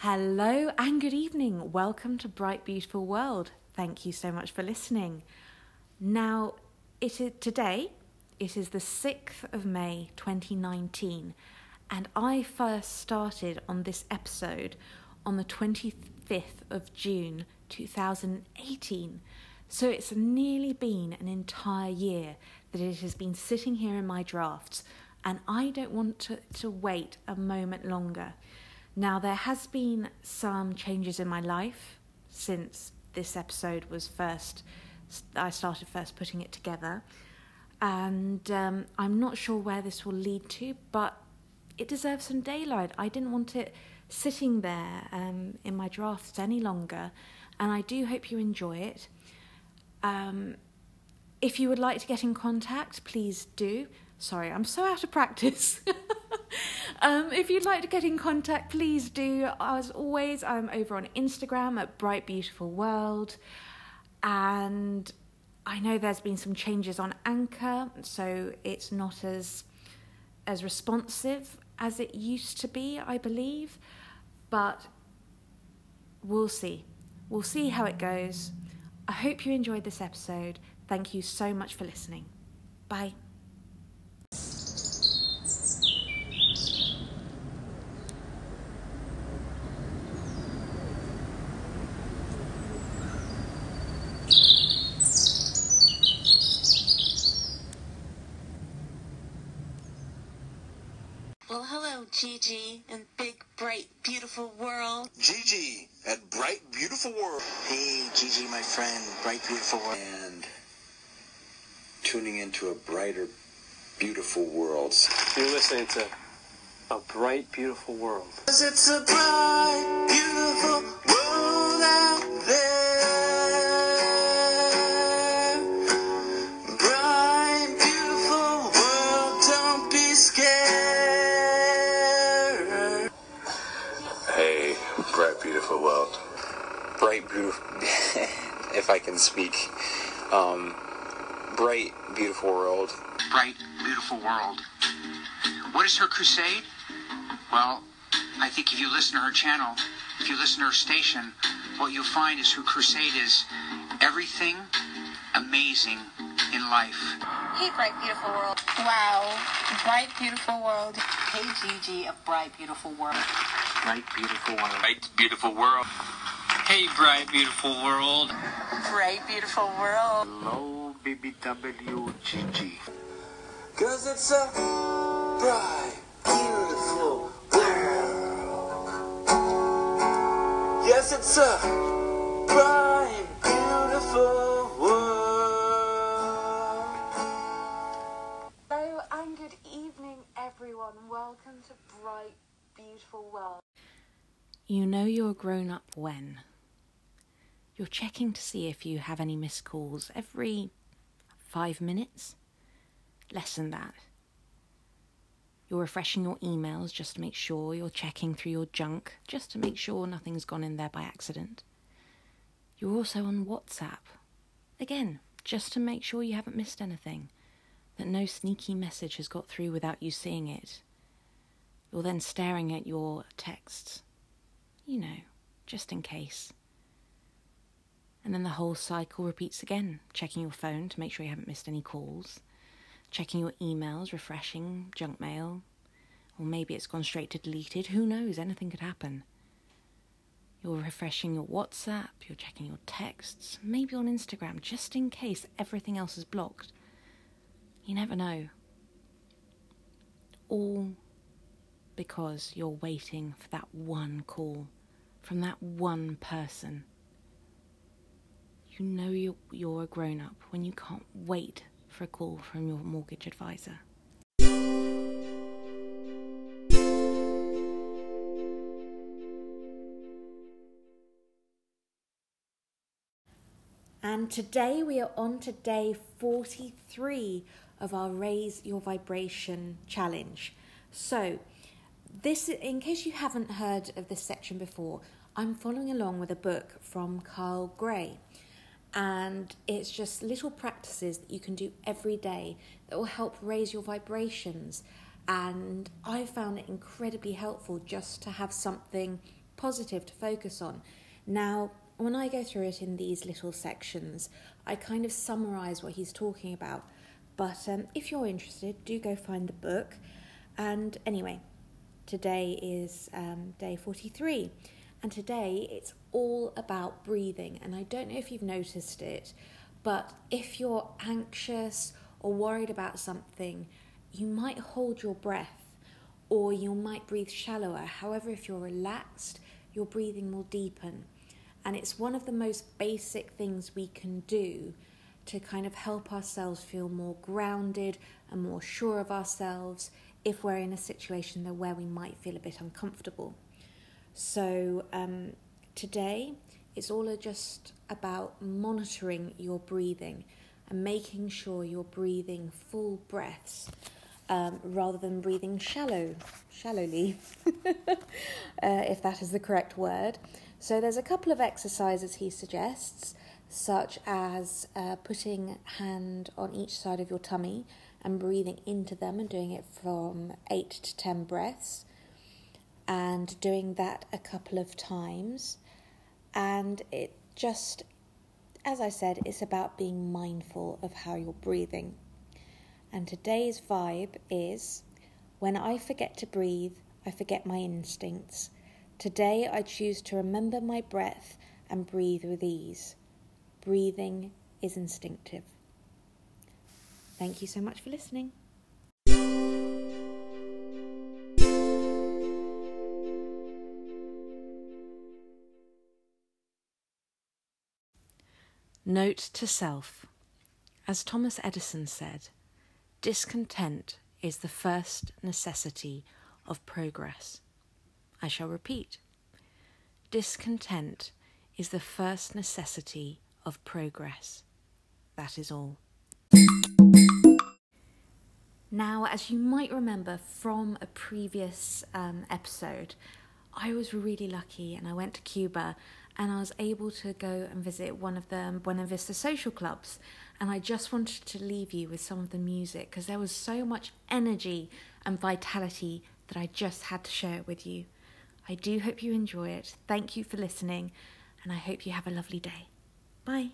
Hello and good evening. Welcome to Bright Beautiful World. Thank you so much for listening. Now, it is today. It is the 6th of May 2019, and I first started on this episode on the 25th of June 2018. So it's nearly been an entire year that it has been sitting here in my drafts, and I don't want to, to wait a moment longer. Now, there has been some changes in my life since this episode was first, I started first putting it together. And um, I'm not sure where this will lead to, but it deserves some daylight. I didn't want it sitting there um, in my drafts any longer, and I do hope you enjoy it. Um, if you would like to get in contact, please do. Sorry, I'm so out of practice. um, if you'd like to get in contact, please do. As always, I'm over on Instagram at Bright Beautiful World. And I know there's been some changes on Anchor, so it's not as as responsive as it used to be, I believe. But we'll see. We'll see how it goes. I hope you enjoyed this episode. Thank you so much for listening. Bye. Well, hello, Gigi and big, bright, beautiful world. Gigi at Bright Beautiful World. Hey, Gigi, my friend, bright, beautiful world. And tuning into a brighter, beautiful world. You're listening to A Bright, Beautiful World. It's a bright, beautiful world out there. Bright, beautiful world, don't be scared. Hey, Bright Beautiful World. bright, beautiful. if I can speak, um, bright, beautiful world. bright, beautiful world. What is her crusade? Well, I think if you listen to her channel, if you listen to her station, what you'll find is her crusade is everything amazing in life. Hey, bright, beautiful world. Wow. Bright, beautiful world. Hey, Gigi, a bright, beautiful world. Bright, beautiful world. Bright, beautiful world. Hey, bright, beautiful world. Bright, beautiful world. Hello, BBW Gigi. Cause it's a bright, beautiful world. Yes, it's a bright, beautiful world. Hello and good evening, everyone. Welcome to Bright Beautiful World. You know you're grown up when you're checking to see if you have any missed calls every five minutes, less than that. You're refreshing your emails just to make sure you're checking through your junk, just to make sure nothing's gone in there by accident. You're also on WhatsApp, again, just to make sure you haven't missed anything that no sneaky message has got through without you seeing it. You're then staring at your texts, you know, just in case. And then the whole cycle repeats again checking your phone to make sure you haven't missed any calls, checking your emails, refreshing junk mail, or maybe it's gone straight to deleted. Who knows? Anything could happen. You're refreshing your WhatsApp, you're checking your texts, maybe on Instagram, just in case everything else is blocked. You never know. All because you're waiting for that one call from that one person. You know you're, you're a grown up when you can't wait for a call from your mortgage advisor. And today we are on to day 43 of our Raise Your Vibration challenge. So, this, in case you haven't heard of this section before, I'm following along with a book from Kyle Gray. And it's just little practices that you can do every day that will help raise your vibrations. And I found it incredibly helpful just to have something positive to focus on. Now, when I go through it in these little sections, I kind of summarize what he's talking about. But um, if you're interested, do go find the book. And anyway, today is um, day 43. And today it's all about breathing. And I don't know if you've noticed it, but if you're anxious or worried about something, you might hold your breath or you might breathe shallower. However, if you're relaxed, your breathing will deepen. And it's one of the most basic things we can do to kind of help ourselves feel more grounded and more sure of ourselves if we're in a situation where we might feel a bit uncomfortable. So, um, today it's all just about monitoring your breathing and making sure you're breathing full breaths um, rather than breathing shallow, shallowly, uh, if that is the correct word. So there's a couple of exercises he suggests, such as uh, putting hand on each side of your tummy and breathing into them and doing it from eight to ten breaths, and doing that a couple of times. And it just, as I said, it's about being mindful of how you're breathing. And today's vibe is when I forget to breathe, I forget my instincts. Today I choose to remember my breath and breathe with ease. Breathing is instinctive. Thank you so much for listening. Note to self. As Thomas Edison said, discontent is the first necessity of progress. I shall repeat. Discontent is the first necessity of progress. That is all. Now, as you might remember from a previous um, episode, I was really lucky and I went to Cuba and I was able to go and visit one of the Buena Vista social clubs. And I just wanted to leave you with some of the music because there was so much energy and vitality that I just had to share it with you. I do hope you enjoy it. Thank you for listening, and I hope you have a lovely day. Bye.